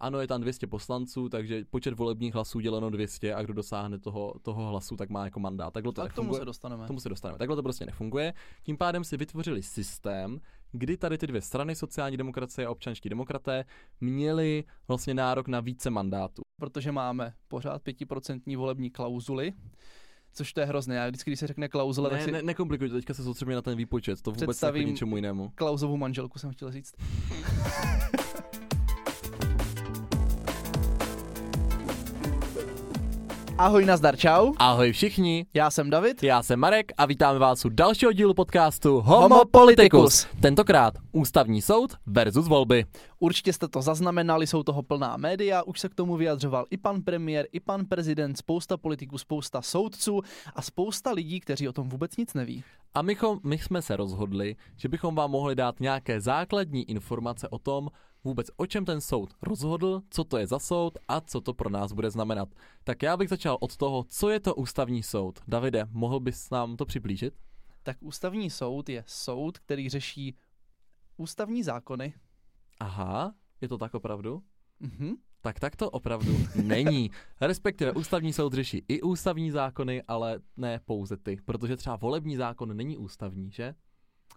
ano, je tam 200 poslanců, takže počet volebních hlasů děleno 200 a kdo dosáhne toho, toho hlasu, tak má jako mandát. Takhle to A k tomu se dostaneme. tomu se dostaneme. Takhle to prostě nefunguje. Tím pádem si vytvořili systém, kdy tady ty dvě strany, sociální demokracie a občanští demokraté, měli vlastně nárok na více mandátů. protože máme pořád pětiprocentní volební klauzuly, což to je hrozné. Já vždycky, když se řekne klauzule, tak Ne, si ne, nekomplikuj, to, teďka se soustředíme na ten výpočet, to vůbec Představím- ničemu jinému. klauzovou manželku jsem chtěl říct. Ahoj, nazdar, čau. Ahoj všichni, Já jsem David. já jsem Marek a vítáme vás u dalšího dílu podcastu Homo Homo Politicus. Tentokrát ústavní soud versus volby. Určitě jste to zaznamenali, jsou toho plná média, už se k tomu vyjadřoval i pan premiér, i pan prezident, spousta politiků, spousta soudců a spousta lidí, kteří o tom vůbec nic neví. A my, my jsme se rozhodli, že bychom vám mohli dát nějaké základní informace o tom, vůbec o čem ten soud rozhodl, co to je za soud a co to pro nás bude znamenat. Tak já bych začal od toho, co je to ústavní soud. Davide, mohl bys nám to přiblížit? Tak ústavní soud je soud, který řeší ústavní zákony. Aha, je to tak opravdu? Mhm. Tak tak to opravdu není. Respektive ústavní soud řeší i ústavní zákony, ale ne pouze ty, protože třeba volební zákon není ústavní, že?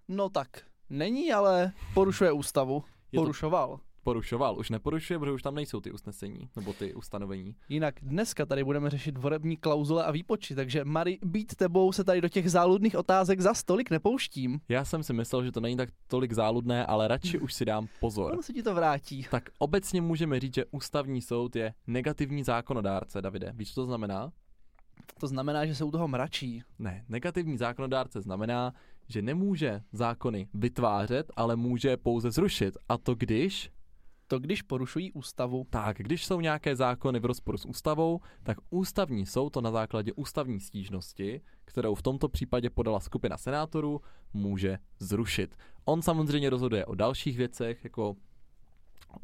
No tak, není, ale porušuje ústavu. Je to- Porušoval. Porušoval, už neporušuje, protože už tam nejsou ty usnesení, nebo ty ustanovení. Jinak dneska tady budeme řešit volební klauzule a výpočty, takže Mari, být tebou se tady do těch záludných otázek za stolik nepouštím. Já jsem si myslel, že to není tak tolik záludné, ale radši už si dám pozor. Ono se ti to vrátí. Tak obecně můžeme říct, že ústavní soud je negativní zákonodárce, Davide. Víš, co to znamená? To znamená, že se u toho mračí. Ne, negativní zákonodárce znamená, že nemůže zákony vytvářet, ale může pouze zrušit. A to když? To když porušují ústavu. Tak, když jsou nějaké zákony v rozporu s ústavou, tak ústavní soud to na základě ústavní stížnosti, kterou v tomto případě podala skupina senátorů, může zrušit. On samozřejmě rozhoduje o dalších věcech, jako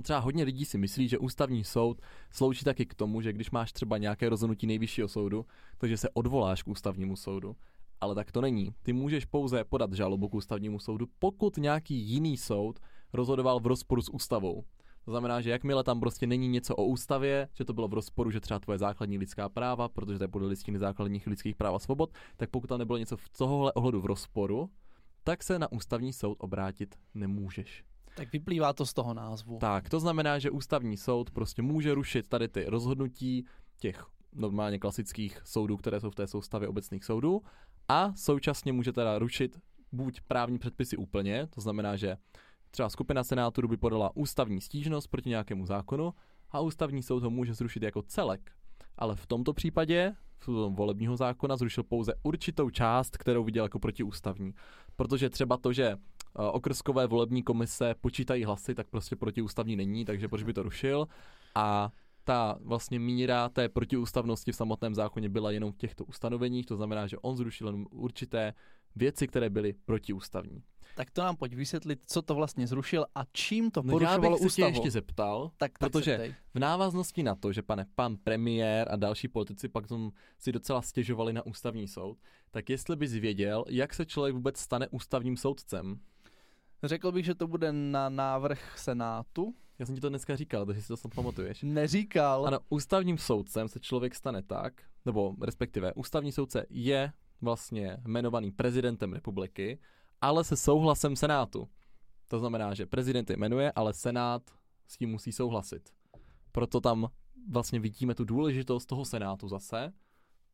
třeba hodně lidí si myslí, že ústavní soud slouží taky k tomu, že když máš třeba nějaké rozhodnutí nejvyššího soudu, takže se odvoláš k ústavnímu soudu. Ale tak to není. Ty můžeš pouze podat žalobu k ústavnímu soudu, pokud nějaký jiný soud rozhodoval v rozporu s ústavou. To znamená, že jakmile tam prostě není něco o ústavě, že to bylo v rozporu, že třeba tvoje základní lidská práva, protože to je podle listiny základních lidských práv a svobod, tak pokud tam nebylo něco v tohohle ohledu v rozporu, tak se na ústavní soud obrátit nemůžeš. Tak vyplývá to z toho názvu. Tak, to znamená, že ústavní soud prostě může rušit tady ty rozhodnutí těch normálně klasických soudů, které jsou v té soustavě obecných soudů a současně může teda rušit buď právní předpisy úplně, to znamená, že třeba skupina senátorů by podala ústavní stížnost proti nějakému zákonu a ústavní soud ho může zrušit jako celek. Ale v tomto případě v volebního zákona zrušil pouze určitou část, kterou viděl jako protiústavní. Protože třeba to, že eh, okrskové volební komise počítají hlasy, tak prostě protiústavní není, takže proč by to rušil. A ta vlastně míra té protiústavnosti v samotném zákoně byla jenom v těchto ustanoveních, to znamená, že on zrušil jenom určité věci, které byly protiústavní. Tak to nám pojď vysvětlit, co to vlastně zrušil a čím to No já bych porušovalo se tě ústavu. ještě zeptal, tak, tak protože v návaznosti na to, že pane pan premiér a další politici pak tom si docela stěžovali na ústavní soud, tak jestli bys věděl, jak se člověk vůbec stane ústavním soudcem? Řekl bych, že to bude na návrh Senátu. Já jsem ti to dneska říkal, takže si to snad pamatuješ. Neříkal. Ano, ústavním soudcem se člověk stane tak, nebo respektive ústavní soudce je vlastně jmenovaný prezidentem republiky, ale se souhlasem Senátu. To znamená, že prezident je jmenuje, ale Senát s tím musí souhlasit. Proto tam vlastně vidíme tu důležitost toho Senátu zase,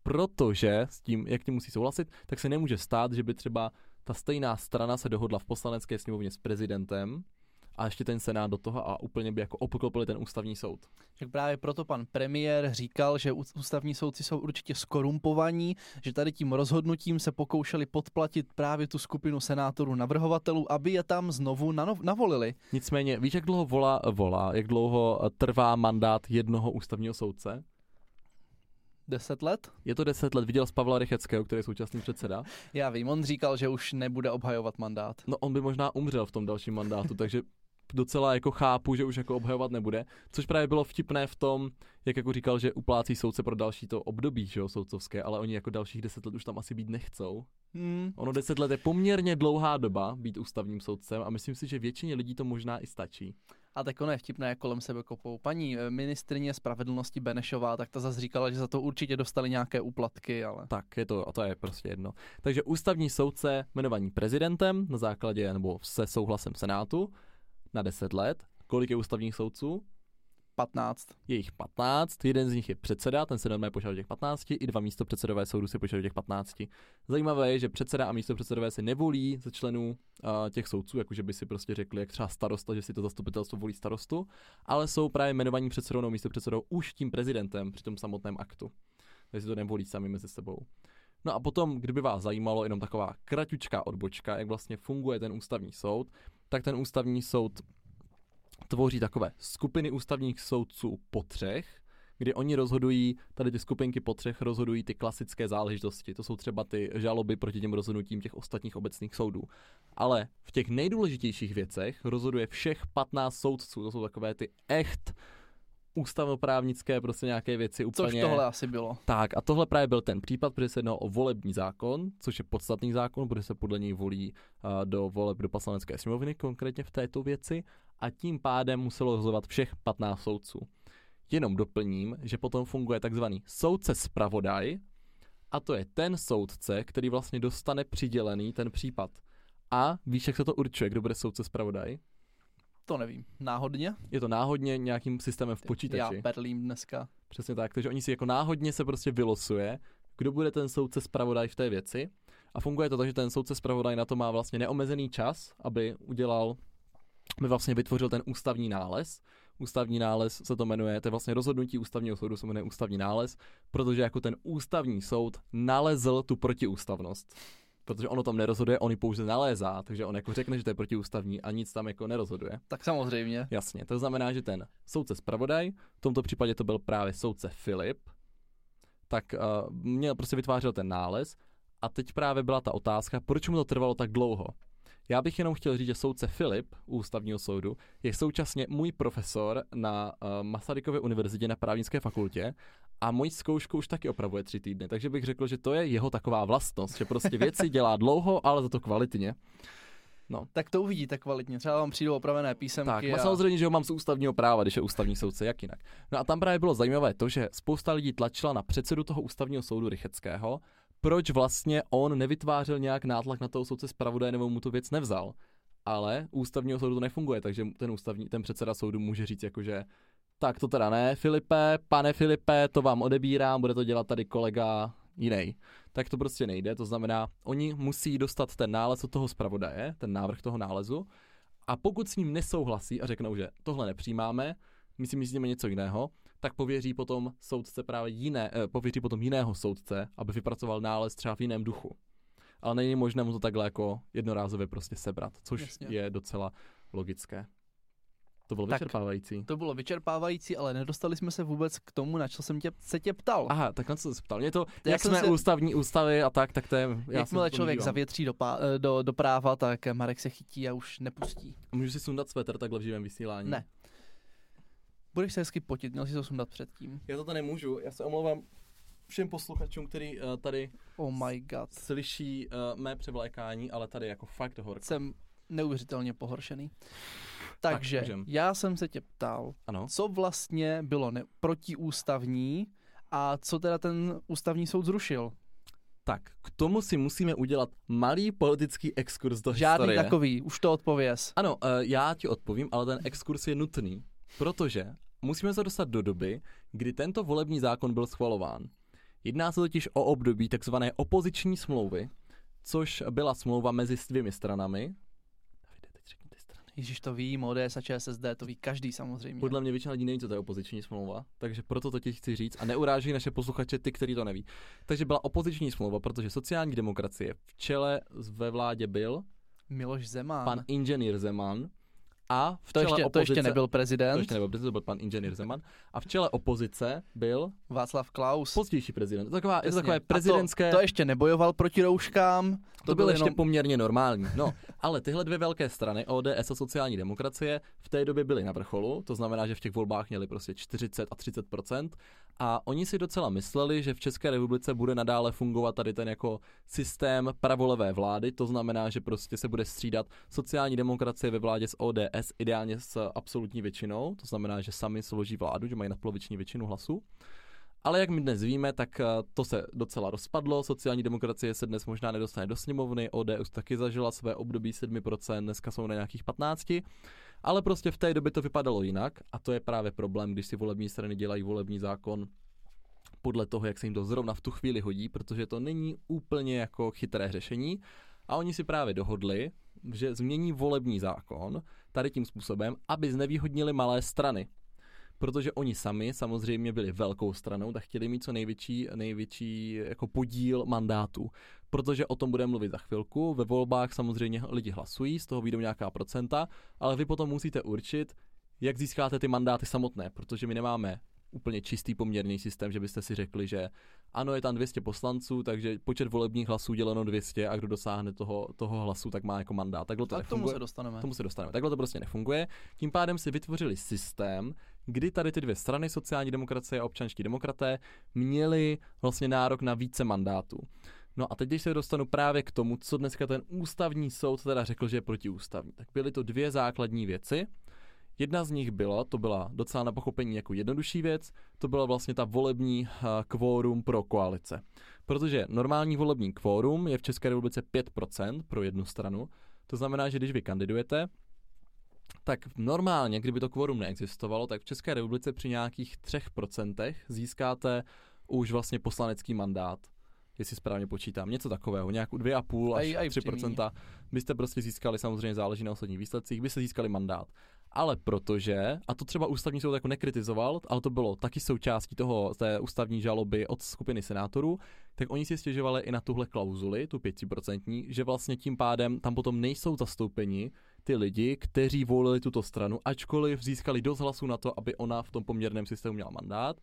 protože s tím, jak tím musí souhlasit, tak se nemůže stát, že by třeba ta stejná strana se dohodla v poslanecké sněmovně s prezidentem a ještě ten Senát do toho a úplně by jako obklopili ten ústavní soud. Tak právě proto pan premiér říkal, že ústavní soudci jsou určitě skorumpovaní, že tady tím rozhodnutím se pokoušeli podplatit právě tu skupinu senátorů navrhovatelů, aby je tam znovu navolili. Nicméně, víš, jak dlouho volá, volá, jak dlouho eh, trvá mandát jednoho ústavního soudce? Deset let? Je to deset let, viděl z Pavla Rycheckého, který je současný předseda. Já vím, on říkal, že už nebude obhajovat mandát. No on by možná umřel v tom dalším mandátu, takže docela jako chápu, že už jako obhajovat nebude. Což právě bylo vtipné v tom, jak jako říkal, že uplácí soudce pro další to období, že jo, soudcovské, ale oni jako dalších deset let už tam asi být nechcou. Hmm. Ono deset let je poměrně dlouhá doba být ústavním soudcem a myslím si, že většině lidí to možná i stačí. A tak ono je vtipné, kolem sebe kopou. Paní eh, ministrině spravedlnosti Benešová, tak ta zase říkala, že za to určitě dostali nějaké úplatky, ale... Tak je to, a to je prostě jedno. Takže ústavní soudce jmenovaný prezidentem na základě nebo se souhlasem Senátu na 10 let. Kolik je ústavních soudců? 15. Je jich 15, jeden z nich je předseda, ten se normálně požaduje těch 15, i dva místo předsedové soudu si požadují těch 15. Zajímavé je, že předseda a místo předsedové se nevolí ze členů uh, těch soudců, jakože by si prostě řekli, jak třeba starosta, že si to zastupitelstvo volí starostu, ale jsou právě jmenovaní předsedou nebo místo předsedou už tím prezidentem při tom samotném aktu. Takže si to nevolí sami mezi sebou. No a potom, kdyby vás zajímalo jenom taková kratučká odbočka, jak vlastně funguje ten ústavní soud, tak ten ústavní soud tvoří takové skupiny ústavních soudců po třech, kdy oni rozhodují, tady ty skupinky po třech rozhodují ty klasické záležitosti. To jsou třeba ty žaloby proti těm rozhodnutím těch ostatních obecných soudů. Ale v těch nejdůležitějších věcech rozhoduje všech 15 soudců. To jsou takové ty echt ústavnoprávnické prostě nějaké věci úplně. Což tohle asi bylo. Tak a tohle právě byl ten případ, protože se jednalo o volební zákon, což je podstatný zákon, protože se podle něj volí uh, do voleb do poslanecké sněmovny, konkrétně v této věci, a tím pádem muselo rozhodovat všech 15 soudců. Jenom doplním, že potom funguje takzvaný soudce zpravodaj, a to je ten soudce, který vlastně dostane přidělený ten případ. A víš, jak se to určuje, kdo bude soudce zpravodaj? To nevím. Náhodně? Je to náhodně nějakým systémem v počítači. Já perlím dneska. Přesně tak, takže oni si jako náhodně se prostě vylosuje, kdo bude ten soudce zpravodaj v té věci. A funguje to tak, že ten soudce zpravodaj na to má vlastně neomezený čas, aby udělal, aby vlastně vytvořil ten ústavní nález. Ústavní nález se to jmenuje, to je vlastně rozhodnutí ústavního soudu se jmenuje ústavní nález, protože jako ten ústavní soud nalezl tu protiústavnost protože ono tam nerozhoduje, on ji pouze nalézá, takže on jako řekne, že to je protiústavní a nic tam jako nerozhoduje. Tak samozřejmě. Jasně, to znamená, že ten soudce zpravodaj, v tomto případě to byl právě soudce Filip, tak uh, měl prostě vytvářel ten nález a teď právě byla ta otázka, proč mu to trvalo tak dlouho. Já bych jenom chtěl říct, že soudce Filip u ústavního soudu je současně můj profesor na uh, Masarykově univerzitě na právnické fakultě a moji zkoušku už taky opravuje tři týdny, takže bych řekl, že to je jeho taková vlastnost, že prostě věci dělá dlouho, ale za to kvalitně. No. Tak to uvidíte kvalitně, třeba vám přijdou opravené písemky. Tak, a... a... samozřejmě, že ho mám z ústavního práva, když je ústavní soudce, jak jinak. No a tam právě bylo zajímavé to, že spousta lidí tlačila na předsedu toho ústavního soudu Rycheckého, proč vlastně on nevytvářel nějak nátlak na toho soudce zpravodaje nebo mu tu věc nevzal. Ale ústavního soudu to nefunguje, takže ten ústavní, ten předseda soudu může říct jakože tak to teda ne, Filipe, pane Filipe, to vám odebírám, bude to dělat tady kolega jiný. Tak to prostě nejde, to znamená, oni musí dostat ten nález od toho zpravodaje, ten návrh toho nálezu, a pokud s ním nesouhlasí a řeknou, že tohle nepřijímáme, my si myslíme něco jiného, tak pověří potom soudce právě jiné, eh, pověří potom jiného soudce, aby vypracoval nález třeba v jiném duchu. Ale není možné mu to takhle jako jednorázově prostě sebrat, což Jasně. je docela logické. To bylo tak, vyčerpávající. To bylo vyčerpávající, ale nedostali jsme se vůbec k tomu, na co jsem tě, se tě ptal. Aha, tak na co se ptal? Mě to, já jak jsme se... ústavní ústavy a tak, tak to je... Jakmile člověk zavětří do, pá, do, do, práva, tak Marek se chytí a už nepustí. A můžu si sundat svetr takhle v živém vysílání? Ne. Budeš se hezky potit, měl si to sundat předtím. Já to nemůžu, já se omlouvám všem posluchačům, který uh, tady oh my God. slyší uh, mé převlékání, ale tady jako fakt horko. Jsem neuvěřitelně pohoršený. Takže tak, já jsem se tě ptal, ano. co vlastně bylo ne- protiústavní a co teda ten ústavní soud zrušil? Tak, k tomu si musíme udělat malý politický exkurs do Žádný historie. takový, už to odpověz. Ano, uh, já ti odpovím, ale ten exkurs je nutný, protože musíme se dostat do doby, kdy tento volební zákon byl schvalován. Jedná se totiž o období takzvané opoziční smlouvy, což byla smlouva mezi dvěmi stranami, Ježíš to ví, ODS a ČSSD, to ví každý samozřejmě. Podle mě většina lidí neví, co to je opoziční smlouva, takže proto to ti chci říct a neuráží naše posluchače, ty, kteří to neví. Takže byla opoziční smlouva, protože sociální demokracie v čele ve vládě byl Miloš Zeman. Pan inženýr Zeman, a v to, čele ještě, opozice, to ještě nebyl prezident. To ještě nebyl prezident, to byl pan inženýr Zeman. A v čele opozice byl Václav Klaus. Pozdější prezident. To, taková, je to takové prezidentské... To, to ještě nebojoval proti rouškám. To, to byl ještě jenom... poměrně normální. No, ale tyhle dvě velké strany, ODS a sociální demokracie, v té době byly na vrcholu. To znamená, že v těch volbách měli prostě 40 a 30 a oni si docela mysleli, že v České republice bude nadále fungovat tady ten jako systém pravolevé vlády, to znamená, že prostě se bude střídat sociální demokracie ve vládě s ODS, ideálně s absolutní většinou, to znamená, že sami složí vládu, že mají nadpoloviční většinu hlasů. Ale jak my dnes víme, tak eh, to se docela rozpadlo. Sociální demokracie se dnes možná nedostane do sněmovny, ODS taky zažila své období 7%, dneska jsou na nějakých 15%. Ale prostě v té době to vypadalo jinak a to je právě problém, když si volební strany dělají volební zákon podle toho, jak se jim to zrovna v tu chvíli hodí, protože to není úplně jako chytré řešení. A oni si právě dohodli, že změní volební zákon tady tím způsobem, aby znevýhodnili malé strany protože oni sami samozřejmě byli velkou stranou, tak chtěli mít co největší, největší jako podíl mandátů. Protože o tom budeme mluvit za chvilku. Ve volbách samozřejmě lidi hlasují, z toho vyjdou nějaká procenta, ale vy potom musíte určit, jak získáte ty mandáty samotné, protože my nemáme úplně čistý poměrný systém, že byste si řekli, že ano, je tam 200 poslanců, takže počet volebních hlasů děleno 200 a kdo dosáhne toho, toho hlasu, tak má jako mandát. Takhle to tak tomu se dostaneme. Tomu se dostaneme. Takhle to prostě nefunguje. Tím pádem si vytvořili systém, kdy tady ty dvě strany, sociální demokracie a občanští demokraté, měli vlastně nárok na více mandátů. No a teď, když se dostanu právě k tomu, co dneska ten ústavní soud teda řekl, že je protiústavní, tak byly to dvě základní věci. Jedna z nich byla, to byla docela na pochopení jako jednodušší věc, to byla vlastně ta volební uh, kvórum pro koalice. Protože normální volební kvórum je v České republice 5% pro jednu stranu, to znamená, že když vy kandidujete, tak normálně, kdyby to kvórum neexistovalo, tak v České republice při nějakých 3% získáte už vlastně poslanecký mandát jestli správně počítám, něco takového, nějak 2,5 až aj 3%, byste prostě získali, samozřejmě záleží na osobních výsledcích, byste získali mandát. Ale protože, a to třeba ústavní soud jako nekritizoval, ale to bylo taky součástí toho, té ústavní žaloby od skupiny senátorů, tak oni si stěžovali i na tuhle klauzuli, tu 5%, že vlastně tím pádem tam potom nejsou zastoupeni ty lidi, kteří volili tuto stranu, ačkoliv získali dost hlasů na to, aby ona v tom poměrném systému měla mandát,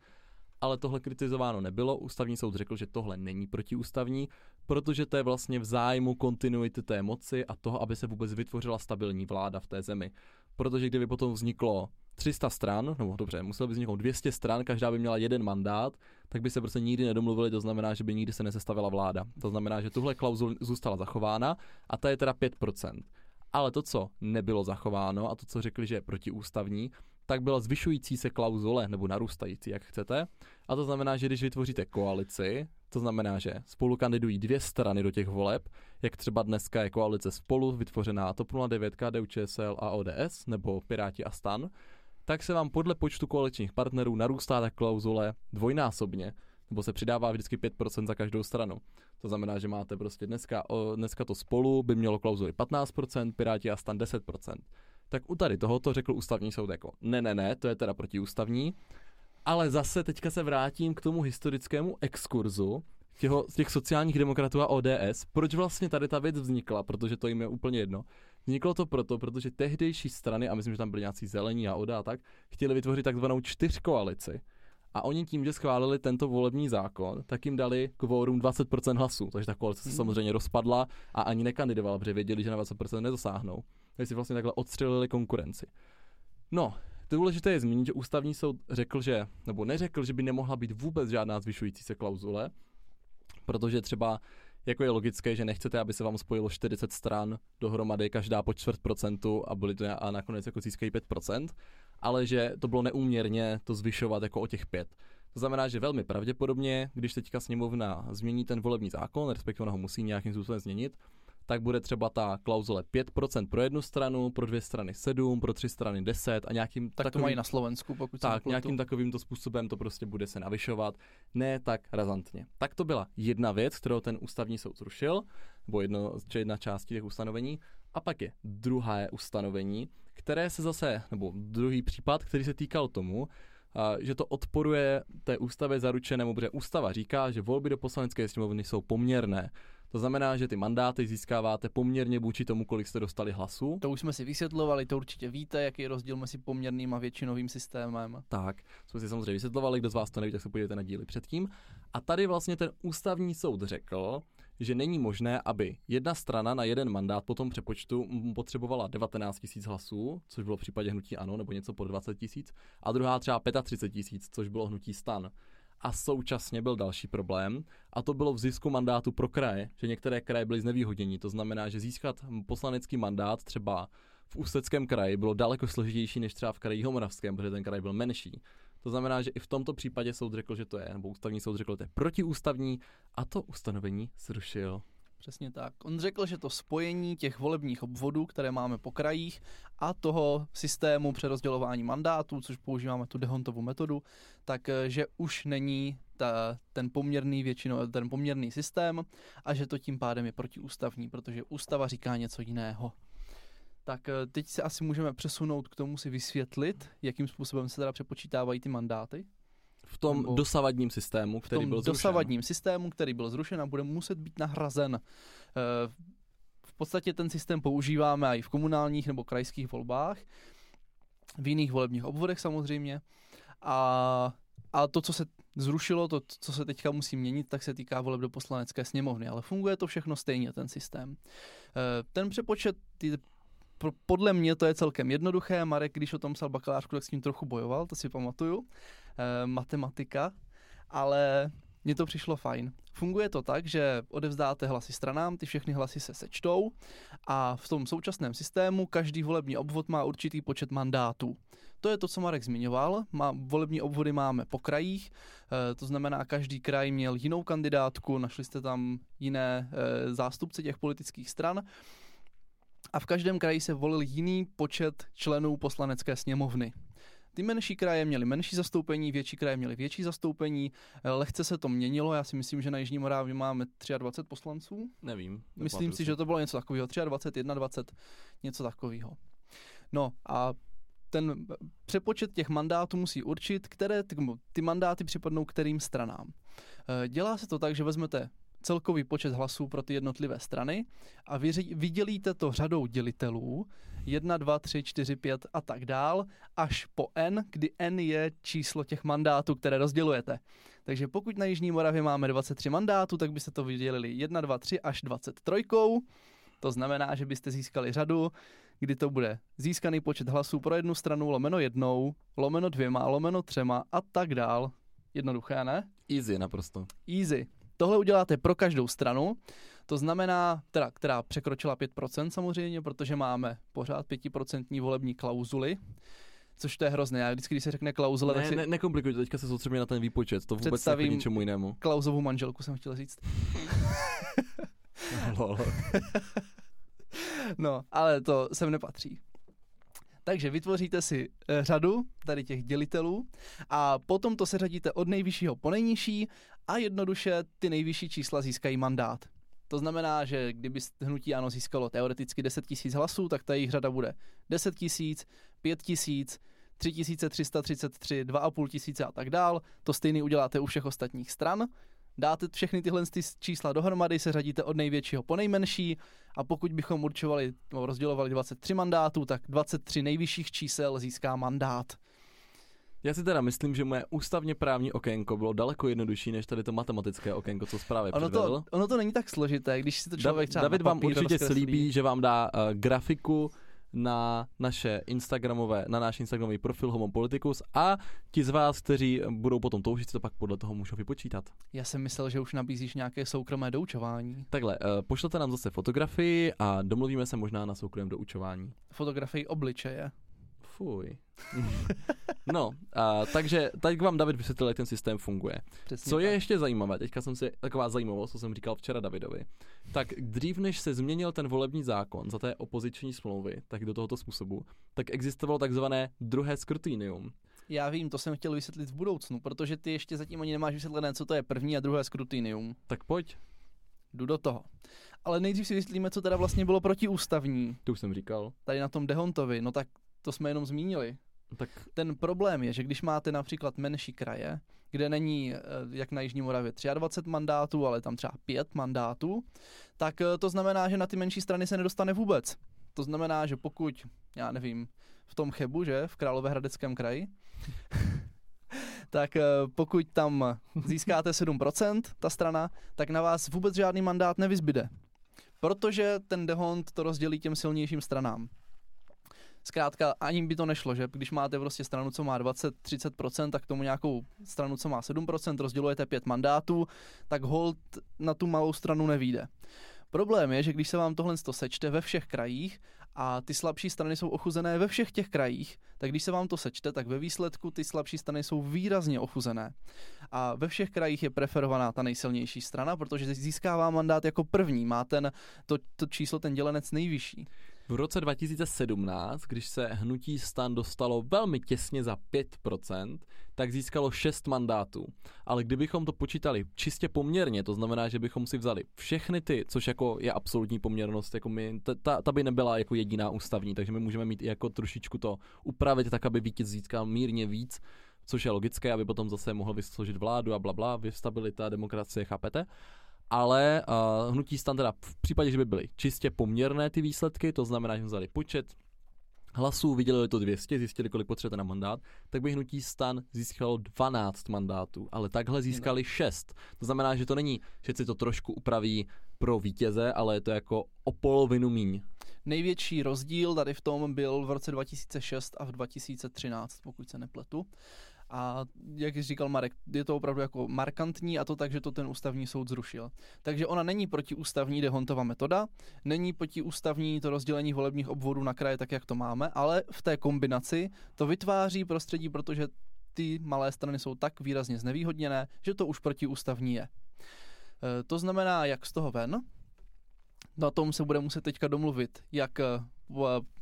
ale tohle kritizováno nebylo. Ústavní soud řekl, že tohle není protiústavní, protože to je vlastně v zájmu kontinuity té moci a toho, aby se vůbec vytvořila stabilní vláda v té zemi protože kdyby potom vzniklo 300 stran, nebo dobře, muselo by vzniknout 200 stran, každá by měla jeden mandát, tak by se prostě nikdy nedomluvili, to znamená, že by nikdy se nesestavila vláda. To znamená, že tuhle klauzul zůstala zachována a ta je teda 5%. Ale to, co nebylo zachováno a to, co řekli, že je protiústavní, tak byla zvyšující se klauzule, nebo narůstající, jak chcete. A to znamená, že když vytvoříte koalici, to znamená, že spolu kandidují dvě strany do těch voleb, jak třeba dneska je koalice spolu vytvořená TOP 09, KDU ČSL a ODS, nebo Piráti a Stan, tak se vám podle počtu koaličních partnerů narůstá ta klauzule dvojnásobně, nebo se přidává vždycky 5% za každou stranu. To znamená, že máte prostě dneska, dneska to spolu by mělo klauzuli 15%, Piráti a Stan 10%. Tak u tady tohoto řekl ústavní soud jako ne, ne, ne, to je teda protiústavní, ale zase teďka se vrátím k tomu historickému exkurzu těho, z těch sociálních demokratů a ODS. Proč vlastně tady ta věc vznikla? Protože to jim je úplně jedno. Vzniklo to proto, protože tehdejší strany, a myslím, že tam byli nějací zelení a ODA a tak, chtěli vytvořit takzvanou čtyřkoalici. A oni tím, že schválili tento volební zákon, tak jim dali kvórum 20% hlasů. Takže ta koalice se hmm. samozřejmě rozpadla a ani nekandidovala, protože věděli, že na 20% nedosáhnou. Takže si vlastně takhle odstřelili konkurenci. No, Důležité je zmínit, že ústavní soud řekl, že, nebo neřekl, že by nemohla být vůbec žádná zvyšující se klauzule, protože třeba jako je logické, že nechcete, aby se vám spojilo 40 stran dohromady, každá po čtvrt procentu a, byly to, a nakonec jako získají 5%, ale že to bylo neúměrně to zvyšovat jako o těch 5. To znamená, že velmi pravděpodobně, když teďka sněmovna změní ten volební zákon, respektive ona ho musí nějakým způsobem změnit, tak bude třeba ta klauzule 5% pro jednu stranu, pro dvě strany 7, pro tři strany 10 a nějakým tak takovým, to mají na Slovensku, pokud Tak, nějakým takovýmto způsobem to prostě bude se navyšovat, ne tak razantně. Tak to byla jedna věc, kterou ten ústavní soud zrušil, nebo jedno, jedna část těch ustanovení, a pak je druhé ustanovení, které se zase, nebo druhý případ, který se týkal tomu, že to odporuje té ústavě zaručenému, protože ústava říká, že volby do poslanecké sněmovny jsou poměrné. To znamená, že ty mandáty získáváte poměrně vůči tomu, kolik jste dostali hlasů. To už jsme si vysvětlovali, to určitě víte, jaký je rozdíl mezi poměrným a většinovým systémem. Tak, jsme si samozřejmě vysvětlovali, kdo z vás to neví, tak se podívejte na díly předtím. A tady vlastně ten ústavní soud řekl, že není možné, aby jedna strana na jeden mandát po tom přepočtu potřebovala 19 tisíc hlasů, což bylo v případě hnutí ANO, nebo něco pod 20 tisíc, a druhá třeba 35 tisíc, což bylo hnutí stan A současně byl další problém, a to bylo v zisku mandátu pro kraje, že některé kraje byly znevýhodnění. To znamená, že získat poslanecký mandát třeba v Ústeckém kraji bylo daleko složitější než třeba v kraji Jihomoravském, protože ten kraj byl menší. To znamená, že i v tomto případě soud řekl, že to je, nebo ústavní soud řekl, že to je protiústavní a to ustanovení zrušil. Přesně tak. On řekl, že to spojení těch volebních obvodů, které máme po krajích a toho systému přerozdělování mandátů, což používáme tu Dehontovu metodu, tak eh, už není ta, ten poměrný většinou, ten poměrný systém a že to tím pádem je protiústavní, protože ústava říká něco jiného. Tak eh, teď se asi můžeme přesunout k tomu si vysvětlit, jakým způsobem se teda přepočítávají ty mandáty. V tom Nebo dosavadním systému, který v tom byl zrušen. dosavadním systému, který byl zrušen a bude muset být nahrazen. Eh, V podstatě ten systém používáme i v komunálních nebo krajských volbách, v jiných volebních obvodech samozřejmě. A, a to, co se zrušilo, to, co se teďka musí měnit, tak se týká voleb do poslanecké sněmovny, ale funguje to všechno stejně, ten systém. Eh, Ten přepočet, ty- podle mě to je celkem jednoduché. Marek, když o tom psal bakalářku, tak s tím trochu bojoval, to si pamatuju. Eh, Matematika, ale mně to přišlo fajn. Funguje to tak, že odevzdáte hlasy stranám, ty všechny hlasy se sečtou a v tom současném systému každý volební obvod má určitý počet mandátů. To je to, co Marek zmiňoval. Má, volební obvody máme po krajích, e, to znamená, každý kraj měl jinou kandidátku, našli jste tam jiné e, zástupce těch politických stran a v každém kraji se volil jiný počet členů poslanecké sněmovny. Ty menší kraje měly menší zastoupení, větší kraje měly větší zastoupení, eh, lehce se to měnilo, já si myslím, že na Jižní Morávě máme 23 poslanců, Nevím. myslím si, že to bylo něco takového, 23, 21, něco takového. No a ten přepočet těch mandátů musí určit, které ty, ty mandáty připadnou kterým stranám. Eh, Dělá se to tak, že vezmete celkový počet hlasů pro ty jednotlivé strany a vyři- vydělíte to řadou dělitelů 1, 2, 3, 4, 5 a tak dál až po n, kdy n je číslo těch mandátů, které rozdělujete. Takže pokud na Jižní Moravě máme 23 mandátů, tak byste to vydělili 1, 2, 3 až 23. To znamená, že byste získali řadu, kdy to bude získaný počet hlasů pro jednu stranu lomeno jednou, lomeno dvěma, lomeno třema a tak dál. Jednoduché, ne? Easy naprosto. Easy. Tohle uděláte pro každou stranu, to znamená, teda, která překročila 5% samozřejmě, protože máme pořád 5% volební klauzuly, což to je hrozné. Já vždycky, když se řekne klauzule, tak Ne, si ne, nekomplikuj to, teďka se soustředíme na ten výpočet, to vůbec jako ničemu jinému. klauzovou manželku jsem chtěl říct. No, ale to sem nepatří. Takže vytvoříte si eh, řadu tady těch dělitelů a potom to seřadíte od nejvyššího po nejnižší a jednoduše ty nejvyšší čísla získají mandát. To znamená, že kdyby hnutí ano získalo teoreticky 10 000 hlasů, tak ta jejich řada bude 10 000, 5 000, 3333, 2,5 tisíce a tak dál. To stejný uděláte u všech ostatních stran. Dáte všechny tyhle ty čísla dohromady, se řadíte od největšího po nejmenší a pokud bychom určovali, nebo rozdělovali 23 mandátů, tak 23 nejvyšších čísel získá mandát. Já si teda myslím, že moje ústavně právní okénko bylo daleko jednodušší než tady to matematické okénko, co zprávě Ono to, ono to není tak složité, když si to člověk Dav- třeba David vám určitě rozkreslí. slíbí, že vám dá uh, grafiku na naše Instagramové, na náš Instagramový profil Homo Politicus a ti z vás, kteří budou potom toužit, si to pak podle toho můžou vypočítat. Já jsem myslel, že už nabízíš nějaké soukromé doučování. Takhle, uh, pošlete nám zase fotografii a domluvíme se možná na soukromém doučování. Fotografii obličeje. Fuj. no, a, takže teď vám David vysvětlil, jak ten systém funguje. Přesně Co je tak. ještě zajímavé, teďka jsem si, taková zajímavost, co jsem říkal včera Davidovi, tak dřív než se změnil ten volební zákon za té opoziční smlouvy, tak do tohoto způsobu, tak existovalo takzvané druhé skrutinium. Já vím, to jsem chtěl vysvětlit v budoucnu, protože ty ještě zatím ani nemáš vysvětlené, co to je první a druhé skrutinium. Tak pojď, Jdu do toho. Ale nejdřív si vysvětlíme, co teda vlastně bylo protiústavní to už jsem říkal. tady na tom Dehontovi. No tak to jsme jenom zmínili. Tak Ten problém je, že když máte například menší kraje, kde není, eh, jak na Jižní Moravě, 23 mandátů, ale tam třeba 5 mandátů, tak eh, to znamená, že na ty menší strany se nedostane vůbec. To znamená, že pokud, já nevím, v tom Chebu, že, v Královéhradeckém kraji, tak eh, pokud tam získáte 7%, ta strana, tak na vás vůbec žádný mandát nevyzbyde. Protože ten dehont to rozdělí těm silnějším stranám. Zkrátka ani by to nešlo, že když máte prostě stranu, co má 20-30%, tak tomu nějakou stranu, co má 7%, rozdělujete pět mandátů, tak hold na tu malou stranu nevíde. Problém je, že když se vám tohle to sečte ve všech krajích a ty slabší strany jsou ochuzené ve všech těch krajích, tak když se vám to sečte, tak ve výsledku ty slabší strany jsou výrazně ochuzené. A ve všech krajích je preferovaná ta nejsilnější strana, protože získává mandát jako první, má ten, to, to číslo, ten dělenec nejvyšší. V roce 2017, když se hnutí stan dostalo velmi těsně za 5%, tak získalo 6 mandátů. Ale kdybychom to počítali čistě poměrně, to znamená, že bychom si vzali všechny ty, což jako je absolutní poměrnost, jako my, ta, ta by nebyla jako jediná ústavní, takže my můžeme mít i jako trošičku to upravit tak, aby vítěz získal mírně víc, což je logické, aby potom zase mohl vysložit vládu a bla, bla stabilita, demokracie, chápete? Ale uh, hnutí stan teda v případě, že by byly čistě poměrné ty výsledky, to znamená, že vzali počet hlasů, viděli to 200, zjistili, kolik potřebujete na mandát, tak by hnutí stan získalo 12 mandátů, ale takhle získali 6. To znamená, že to není, že si to trošku upraví pro vítěze, ale je to jako o polovinu míň. Největší rozdíl tady v tom byl v roce 2006 a v 2013, pokud se nepletu. A jak říkal Marek, je to opravdu jako markantní a to tak, že to ten ústavní soud zrušil. Takže ona není protiústavní Dehontova metoda, není protiústavní to rozdělení volebních obvodů na kraje tak, jak to máme, ale v té kombinaci to vytváří prostředí, protože ty malé strany jsou tak výrazně znevýhodněné, že to už protiústavní je. E, to znamená, jak z toho ven, na tom se bude muset teďka domluvit, jak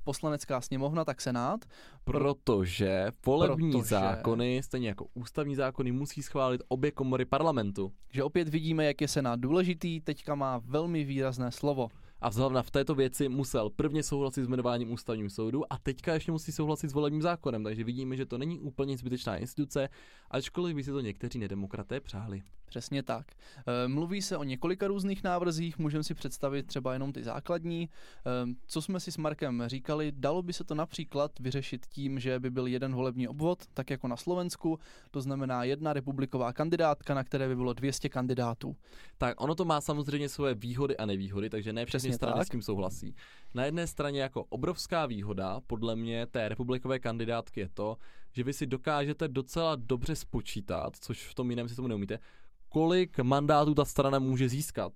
poslanecká sněmovna, tak senát. Protože volební protože... zákony, stejně jako ústavní zákony, musí schválit obě komory parlamentu. Že opět vidíme, jak je senát důležitý, teďka má velmi výrazné slovo. A vzhlavna v této věci musel prvně souhlasit s jmenováním ústavním soudu a teďka ještě musí souhlasit s volebním zákonem, takže vidíme, že to není úplně zbytečná instituce, ačkoliv by si to někteří nedemokraté přáli. Přesně tak. E, mluví se o několika různých návrzích, můžeme si představit třeba jenom ty základní. E, co jsme si s Markem říkali, dalo by se to například vyřešit tím, že by byl jeden volební obvod, tak jako na Slovensku, to znamená jedna republiková kandidátka, na které by bylo 200 kandidátů. Tak ono to má samozřejmě svoje výhody a nevýhody, takže ne všechny strany tak. s tím souhlasí. Na jedné straně jako obrovská výhoda podle mě té republikové kandidátky je to, že vy si dokážete docela dobře spočítat, což v tom jiném si tomu neumíte, kolik mandátů ta strana může získat.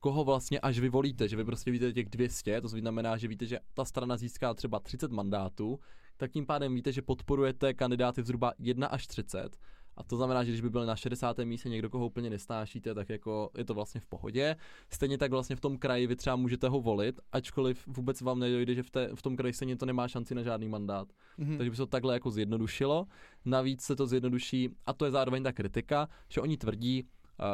Koho vlastně až vy volíte, že vy prostě víte těch 200, to znamená, že víte, že ta strana získá třeba 30 mandátů, tak tím pádem víte, že podporujete kandidáty zhruba 1 až 30 a to znamená, že když by byl na 60. místě někdo, koho úplně nesnášíte, tak jako je to vlastně v pohodě. Stejně tak vlastně v tom kraji vy třeba můžete ho volit, ačkoliv vůbec vám nedojde, že v, té, v tom kraji stejně to nemá šanci na žádný mandát. Mm-hmm. Takže by se to takhle jako zjednodušilo. Navíc se to zjednoduší, a to je zároveň ta kritika, že oni tvrdí,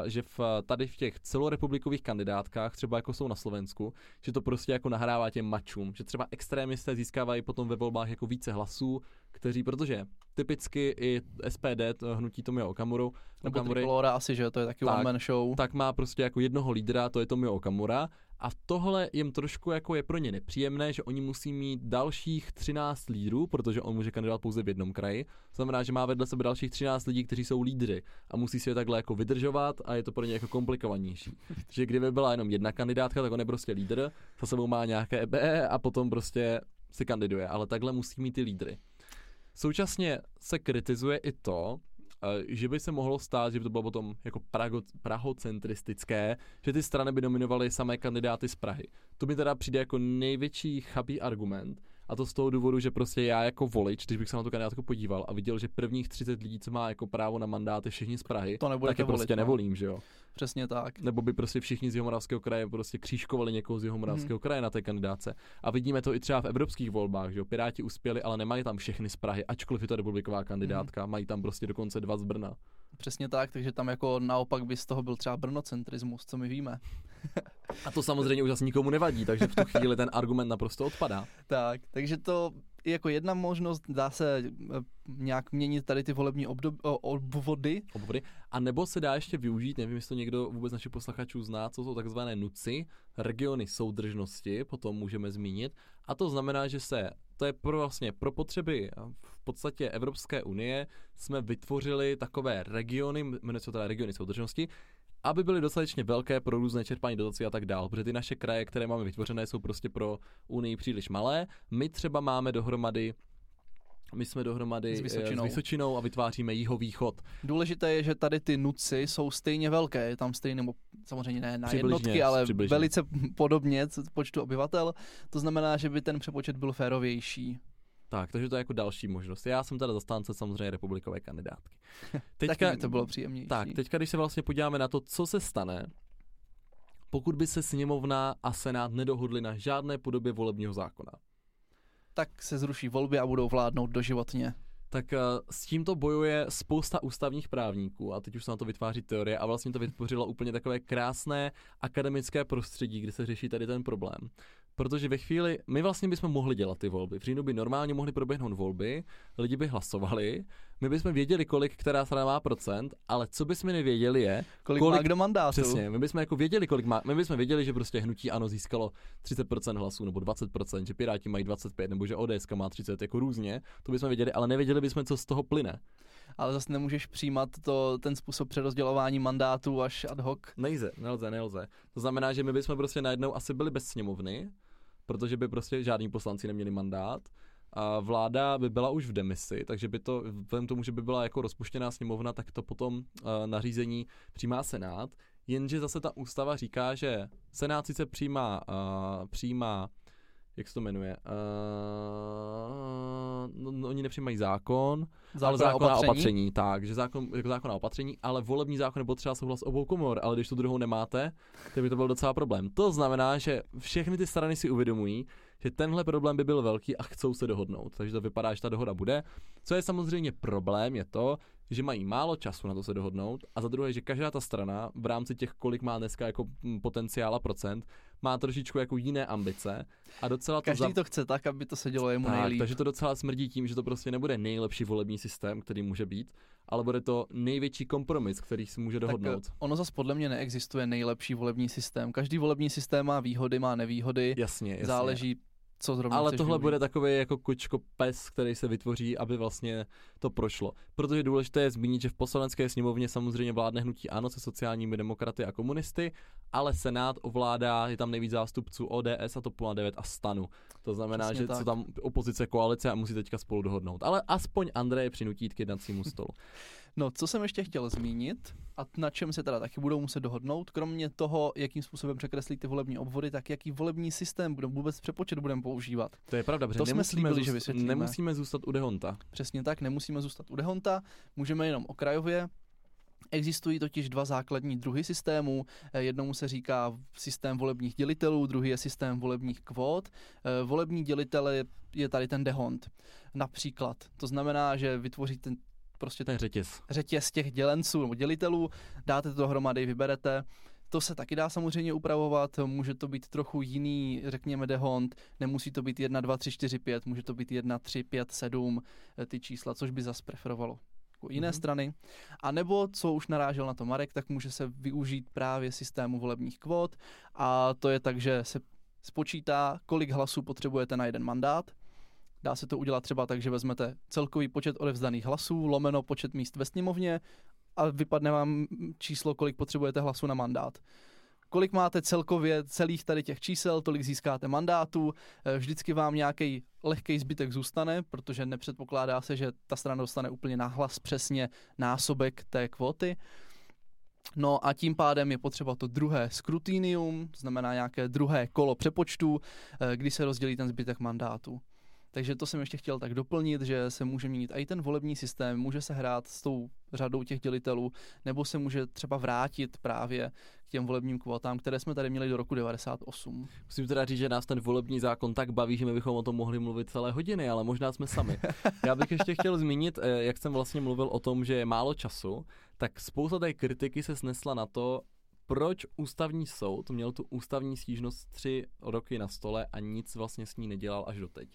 že v, tady v těch celorepublikových kandidátkách, třeba jako jsou na Slovensku, že to prostě jako nahrává těm mačům, že třeba extrémisté získávají potom ve volbách jako více hlasů, kteří, protože typicky i SPD, to hnutí Tomio Okamuru, nebo Trikolora asi, že to je taky tak, one man show. Tak má prostě jako jednoho lídra, to je Tomio Okamura a tohle jim trošku jako je pro ně nepříjemné, že oni musí mít dalších 13 lídrů, protože on může kandidovat pouze v jednom kraji. To znamená, že má vedle sebe dalších 13 lidí, kteří jsou lídry a musí si je takhle jako vydržovat a je to pro ně jako komplikovanější. že kdyby byla jenom jedna kandidátka, tak on je prostě lídr, za sebou má nějaké EBE a potom prostě si kandiduje, ale takhle musí mít ty lídry. Současně se kritizuje i to, že by se mohlo stát, že by to bylo potom jako prago, prahocentristické, že ty strany by nominovaly samé kandidáty z Prahy. To mi teda přijde jako největší chabý argument, a to z toho důvodu, že prostě já jako volič, když bych se na tu kandidátku podíval a viděl, že prvních 30 lidí, co má jako právo na mandáty všichni z Prahy, to tak je prostě no. nevolím, že jo. Přesně tak. Nebo by prostě všichni z Jihomoravského kraje prostě křížkovali někoho z Jihomoravského hmm. kraje na té kandidáce. A vidíme to i třeba v evropských volbách, že jo. Piráti uspěli, ale nemají tam všechny z Prahy, ačkoliv je to republiková kandidátka, hmm. mají tam prostě dokonce dva z Brna. Přesně tak, takže tam jako naopak by z toho byl třeba brnocentrismus, co my víme. A to samozřejmě už zase nikomu nevadí, takže v tu chvíli ten argument naprosto odpadá. Tak, takže to jako jedna možnost, dá se eh, nějak měnit tady ty volební obdob, obvody. obvody. A nebo se dá ještě využít, nevím, jestli to někdo vůbec našich posluchačů zná, co jsou takzvané NUCI, regiony soudržnosti, potom můžeme zmínit. A to znamená, že se, to je pro vlastně pro potřeby v podstatě Evropské unie, jsme vytvořili takové regiony, jmenuje se teda regiony soudržnosti, aby byly dostatečně velké pro různé čerpání dotací a tak dál, protože ty naše kraje, které máme vytvořené, jsou prostě pro Unii příliš malé. My třeba máme dohromady my jsme dohromady S eh, Vysočinou. s Vysočinou a vytváříme jihovýchod. Důležité je, že tady ty nuci jsou stejně velké, je tam stejně, nebo samozřejmě ne na Přibližně, jednotky, ale přibližně. velice podobně počtu obyvatel. To znamená, že by ten přepočet byl férovější. Tak, takže to je jako další možnost. Já jsem teda zastánce samozřejmě republikové kandidátky. Taky by to bylo příjemnější. Tak, teďka když se vlastně podíváme na to, co se stane, pokud by se sněmovna a senát nedohodli na žádné podobě volebního zákona. Tak se zruší volby a budou vládnout doživotně. Tak eh, s tímto bojuje spousta ústavních právníků a teď už se na to vytváří teorie a vlastně to vytvořilo úplně takové krásné akademické prostředí, kde se řeší tady ten problém. Protože ve chvíli, my vlastně bychom mohli dělat ty volby. V říjnu by normálně mohly proběhnout volby, lidi by hlasovali, my bychom věděli, kolik která strana má procent, ale co bychom nevěděli je, Kolik, Kolik- má kdo mandátu? Přesně, my bychom jako věděli, kolik má, my bychom věděli, že prostě hnutí ano získalo 30% hlasů nebo 20%, že Piráti mají 25, nebo že ODS má 30, jako různě, to bychom věděli, ale nevěděli bychom, co z toho plyne. Ale zase nemůžeš přijímat to, ten způsob přerozdělování mandátů až ad hoc. Nejde, nelze, nelze. To znamená, že my bychom prostě najednou asi byli bez sněmovny, protože by prostě žádní poslanci neměli mandát. A vláda by byla už v demisi, takže by to, vzhledem tomu, že by byla jako rozpuštěná sněmovna, tak to potom uh, nařízení přijímá Senát. Jenže zase ta ústava říká, že Senát sice přijímá, uh, přijímá jak se to jmenuje, uh, no, no, oni nepřijímají zákon, ale zákon na opatření, tak, že zákon, jako zákon na opatření, ale volební zákon je potřeba souhlas obou komor, ale když tu druhou nemáte, tak by to byl docela problém. To znamená, že všechny ty strany si uvědomují, že tenhle problém by byl velký a chcou se dohodnout. Takže to vypadá, že ta dohoda bude. Co je samozřejmě problém, je to, že mají málo času na to se dohodnout a za druhé, že každá ta strana v rámci těch, kolik má dneska jako mm, potenciál a procent, má trošičku jako jiné ambice a docela to Každý za... to chce tak, aby to se dělo jemu Tak, nejlíp. takže to docela smrdí tím, že to prostě nebude nejlepší volební systém, který může být, ale bude to největší kompromis, který si může dohodnout. Tak ono zase podle mě neexistuje nejlepší volební systém. Každý volební systém má výhody, má nevýhody, jasně, jasně. záleží, co zrovna Ale tohle využít. bude takový jako kočko pes, který se vytvoří, aby vlastně to prošlo. Protože důležité je zmínit, že v poslanecké sněmovně samozřejmě vládne hnutí ANO se sociálními demokraty a komunisty, ale Senát ovládá, je tam nejvíc zástupců ODS a TOP 09 a STANu. To znamená, Přesně že tak. jsou tam opozice, koalice a musí teďka spolu dohodnout. Ale aspoň Andreje přinutí k jednacímu stolu. No, co jsem ještě chtěl zmínit a na čem se teda taky budou muset dohodnout, kromě toho, jakým způsobem překreslí ty volební obvody, tak jaký volební systém budeme vůbec přepočet budeme používat. To je pravda, protože To jsme nemusíme, slíbili, že zůst- vysvětlíme. nemusíme zůstat u Dehonta. Přesně tak, nemusíme zůstat u Dehonta, můžeme jenom okrajově. Existují totiž dva základní druhy systémů. Eh, Jednomu se říká systém volebních dělitelů, druhý je systém volebních kvót. Eh, Volební dělitel je, je tady ten dehont. Například. To znamená, že vytvoříte prostě Ten řetěz. řetěz těch dělenců nebo dělitelů, dáte to dohromady, vyberete. To se taky dá samozřejmě upravovat, může to být trochu jiný, řekněme dehont, nemusí to být 1, 2, 3, 4, 5, může to být 1, 3, 5, 7, eh, ty čísla, což by zas preferovalo jako jiné Mhm. strany. A nebo, co už narážel na to Marek, tak může se využít právě systému volebních kvót a to je tak, že se spočítá, kolik hlasů potřebujete na jeden mandát. Dá se to udělat třeba tak, že vezmete celkový počet odevzdaných hlasů, lomeno počet míst ve sněmovně a vypadne vám číslo, kolik potřebujete hlasů na mandát. Kolik máte celkově celých tady těch čísel, tolik získáte mandátů, Eh, vždycky vám nějaký lehký zbytek zůstane, protože nepředpokládá se, že ta strana dostane úplně nahlas přesně násobek té kvóty. No a tím pádem je potřeba to druhé skrutinium, to znamená nějaké druhé kolo přepočtu, eh, kdy se rozdělí ten zbytek mandátů. Takže to jsem ještě chtěl tak doplnit, že se může měnit i ten volební systém, může se hrát s tou řadou těch dělitelů, nebo se může třeba vrátit právě k těm volebním kvotám, které jsme tady měli do roku 98. Musím teda říct, že nás ten volební zákon tak baví, že my bychom o tom mohli mluvit celé hodiny, ale možná jsme sami. Já bych ještě chtěl zmínit, eh, jak jsem vlastně mluvil o tom, že je málo času, tak spousta té kritiky se snesla na to, proč ústavní soud měl tu ústavní stížnost tři roky na stole a nic vlastně s ní nedělal až doteď.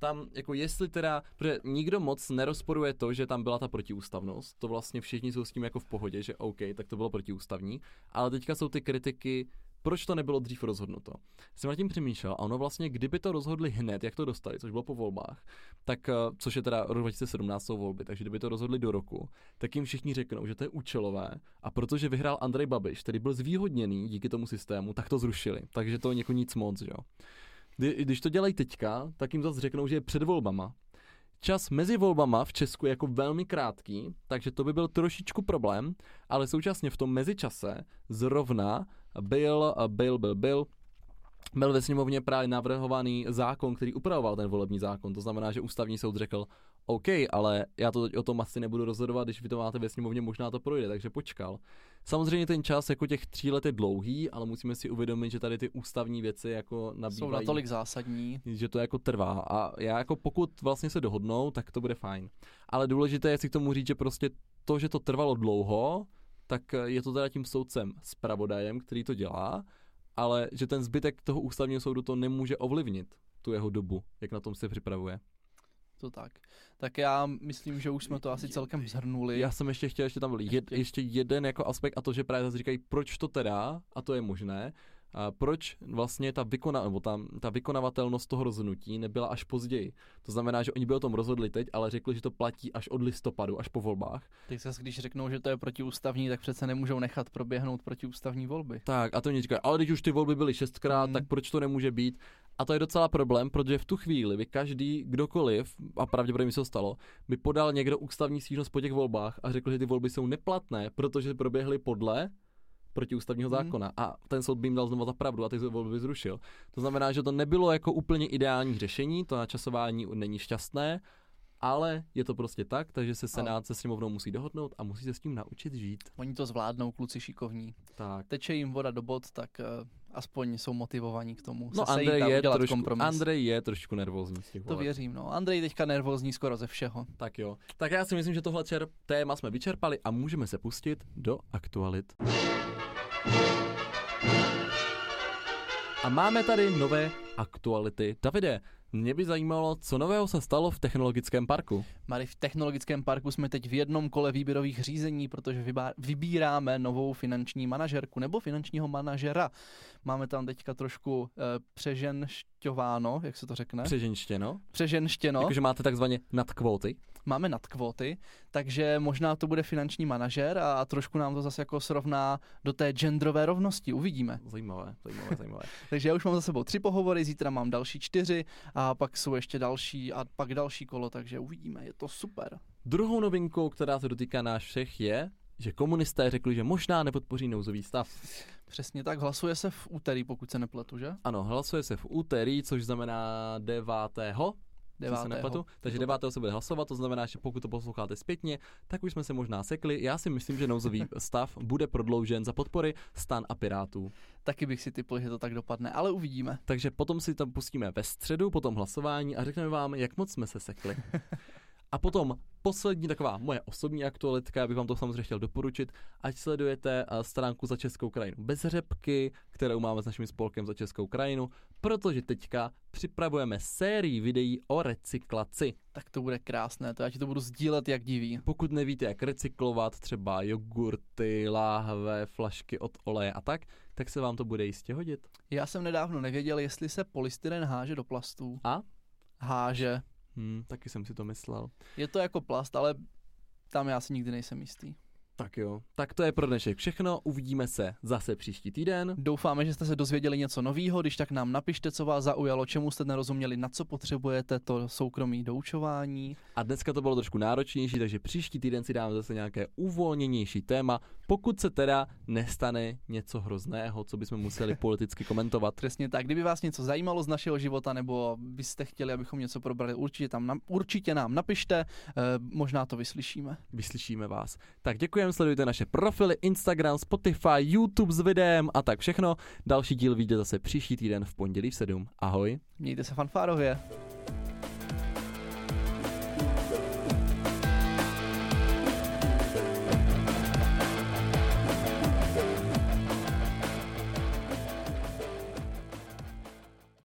Tam, jako jestli teda, protože nikdo moc nerozporuje to, že tam byla ta protiústavnost, to vlastně všichni jsou s tím jako v pohodě, že OK, tak to bylo protiústavní, ale teďka jsou ty kritiky, proč to nebylo dřív rozhodnuto. Jsem nad tím přemýšlel a ono vlastně, kdyby to rozhodli hned, jak to dostali, což bylo po volbách, tak, eh, což je teda rok 2017 jsou volby, takže kdyby to rozhodli do roku, tak jim všichni řeknou, že to je účelové a protože vyhrál Andrej Babiš, který byl zvýhodněný díky tomu systému, tak to zrušili. Takže to jako nic moc, jo. Kdy, když to dělají teďka, tak jim zase řeknou, že je před volbama. Čas mezi volbama v Česku je jako velmi krátký, takže to by byl trošičku problém, ale současně v tom mezičase zrovna byl, byl, byl, byl byl ve sněmovně právě navrhovaný zákon, který upravoval ten volební zákon. To znamená, že ústavní soud řekl, OK, ale já to o tom asi nebudu rozhodovat, když vy to máte ve sněmovně, možná to projde, takže počkal. Samozřejmě ten čas jako těch tří let je dlouhý, ale musíme si uvědomit, že tady ty ústavní věci jako nabývají. Jsou natolik zásadní. Že to jako trvá a já jako pokud vlastně se dohodnou, tak to bude fajn. Ale důležité je si k tomu říct, že prostě to, že to trvalo dlouho, tak je to teda tím soudcem s pravodajem, který to dělá, ale že ten zbytek toho ústavního soudu to nemůže ovlivnit, tu jeho dobu, jak na tom se připravuje. To tak. Tak já myslím, že už jsme to asi celkem zhrnuli. Já jsem ještě chtěl, ještě tam byl jed, ještě jeden jako aspekt a to, že právě zase říkají, proč to teda, a to je možné, proč vlastně ta, vykona, nebo ta, ta vykonavatelnost toho rozhodnutí nebyla až později. To znamená, že oni by o tom rozhodli teď, ale řekli, že to platí až od listopadu, až po volbách. Teď zase, když řeknou, že to je protiústavní, tak přece nemůžou nechat proběhnout protiústavní volby. Tak a to oni říkají, ale když už ty volby byly šestkrát, hmm. tak proč to nemůže být? A to je docela problém, protože v tu chvíli by každý, kdokoliv, a pravděpodobně se to stalo, by podal někdo ústavní stížnost po těch volbách a řekl, že ty volby jsou neplatné, protože proběhly podle protiústavního hmm. zákona a ten soud by jim dal znovu za pravdu a ty volby by zrušil. To znamená, že to nebylo jako úplně ideální řešení, to načasování není šťastné, ale je to prostě tak, takže se Senát se sněmovnou musí dohodnout a musí se s tím naučit žít. Oni to zvládnou, kluci šikovní. Tak. Teče jim voda do bod, tak uh, aspoň jsou motivovaní k tomu. No Andrej je, trošku, Andrej je trošku nervózní z těch To věřím, no. Andrej teďka nervózní skoro ze všeho. Tak jo. Tak já si myslím, že tohle čer- téma jsme vyčerpali a můžeme se pustit do aktualit. A máme tady nové aktuality. Davide, mě by zajímalo, co nového se stalo v technologickém parku. Mari, v technologickém parku jsme teď v jednom kole výběrových řízení, protože vybíráme novou finanční manažerku nebo finančního manažera. Máme tam teďka trošku uh, přeženšťováno, jak se to řekne? Přeženštěno. Přeženštěno. Jakože máte takzvaně nadkvóty. Máme nadkvóty, takže možná to bude finanční manažer a, a trošku nám to zase jako srovná do té genderové rovnosti. Uvidíme. Zajímavé, zajímavé, zajímavé. takže já už mám za sebou tři pohovory, zítra mám další čtyři a pak jsou ještě další a pak další kolo, takže uvidíme, je to super. Druhou novinkou, která se dotýká nás všech, je, že komunisté řekli, že možná nepodpoří nouzový stav. Přesně tak, hlasuje se v úterý, pokud se nepletu, že? Ano, hlasuje se v úterý, což znamená 9. 9. Se nepletu. Takže 9. se bude hlasovat, to znamená, že pokud to posloucháte zpětně, tak už jsme se možná sekli. Já si myslím, že nouzový stav bude prodloužen za podpory stan a pirátů. Taky bych si typl, že to tak dopadne, ale uvidíme. Takže potom si tam pustíme ve středu, potom hlasování a řekneme vám, jak moc jsme se sekli. A potom poslední taková moje osobní aktualitka, bych vám to samozřejmě chtěl doporučit, ať sledujete eh, stránku za Českou krajinu bez řepky, kterou máme s naším spolkem za Českou krajinu, protože teďka připravujeme sérii videí o recyklaci. Tak to bude krásné, to já ti to budu sdílet jak diví. Pokud nevíte, jak recyklovat třeba jogurty, láhve, flašky od oleje a tak, tak se vám to bude jistě hodit. Já jsem nedávno nevěděl, jestli se polystyren háže do plastů. A? Háže. Hmm, taky jsem si to myslel. Je to jako plast, ale tam já si nikdy nejsem jistý. Tak jo, tak to je pro dnešek všechno, uvidíme se zase příští týden. Doufáme, že jste se dozvěděli něco nového, když tak nám napište, co vás zaujalo, čemu jste nerozuměli, na co potřebujete to soukromí doučování. A dneska to bylo trošku náročnější, takže příští týden si dáme zase nějaké uvolněnější téma, pokud se teda nestane něco hrozného, co bychom museli politicky komentovat. Přesně tak, kdyby vás něco zajímalo z našeho života, nebo byste chtěli, abychom něco probrali, určitě, tam, určitě nám napište, eh, možná to vyslyšíme. Vyslyšíme vás. Tak děkujeme sledujte naše profily, Instagram, Spotify, YouTube s videem a tak všechno. Další díl vyjde zase příští týden v pondělí v 7. Ahoj. Mějte se fanfárově.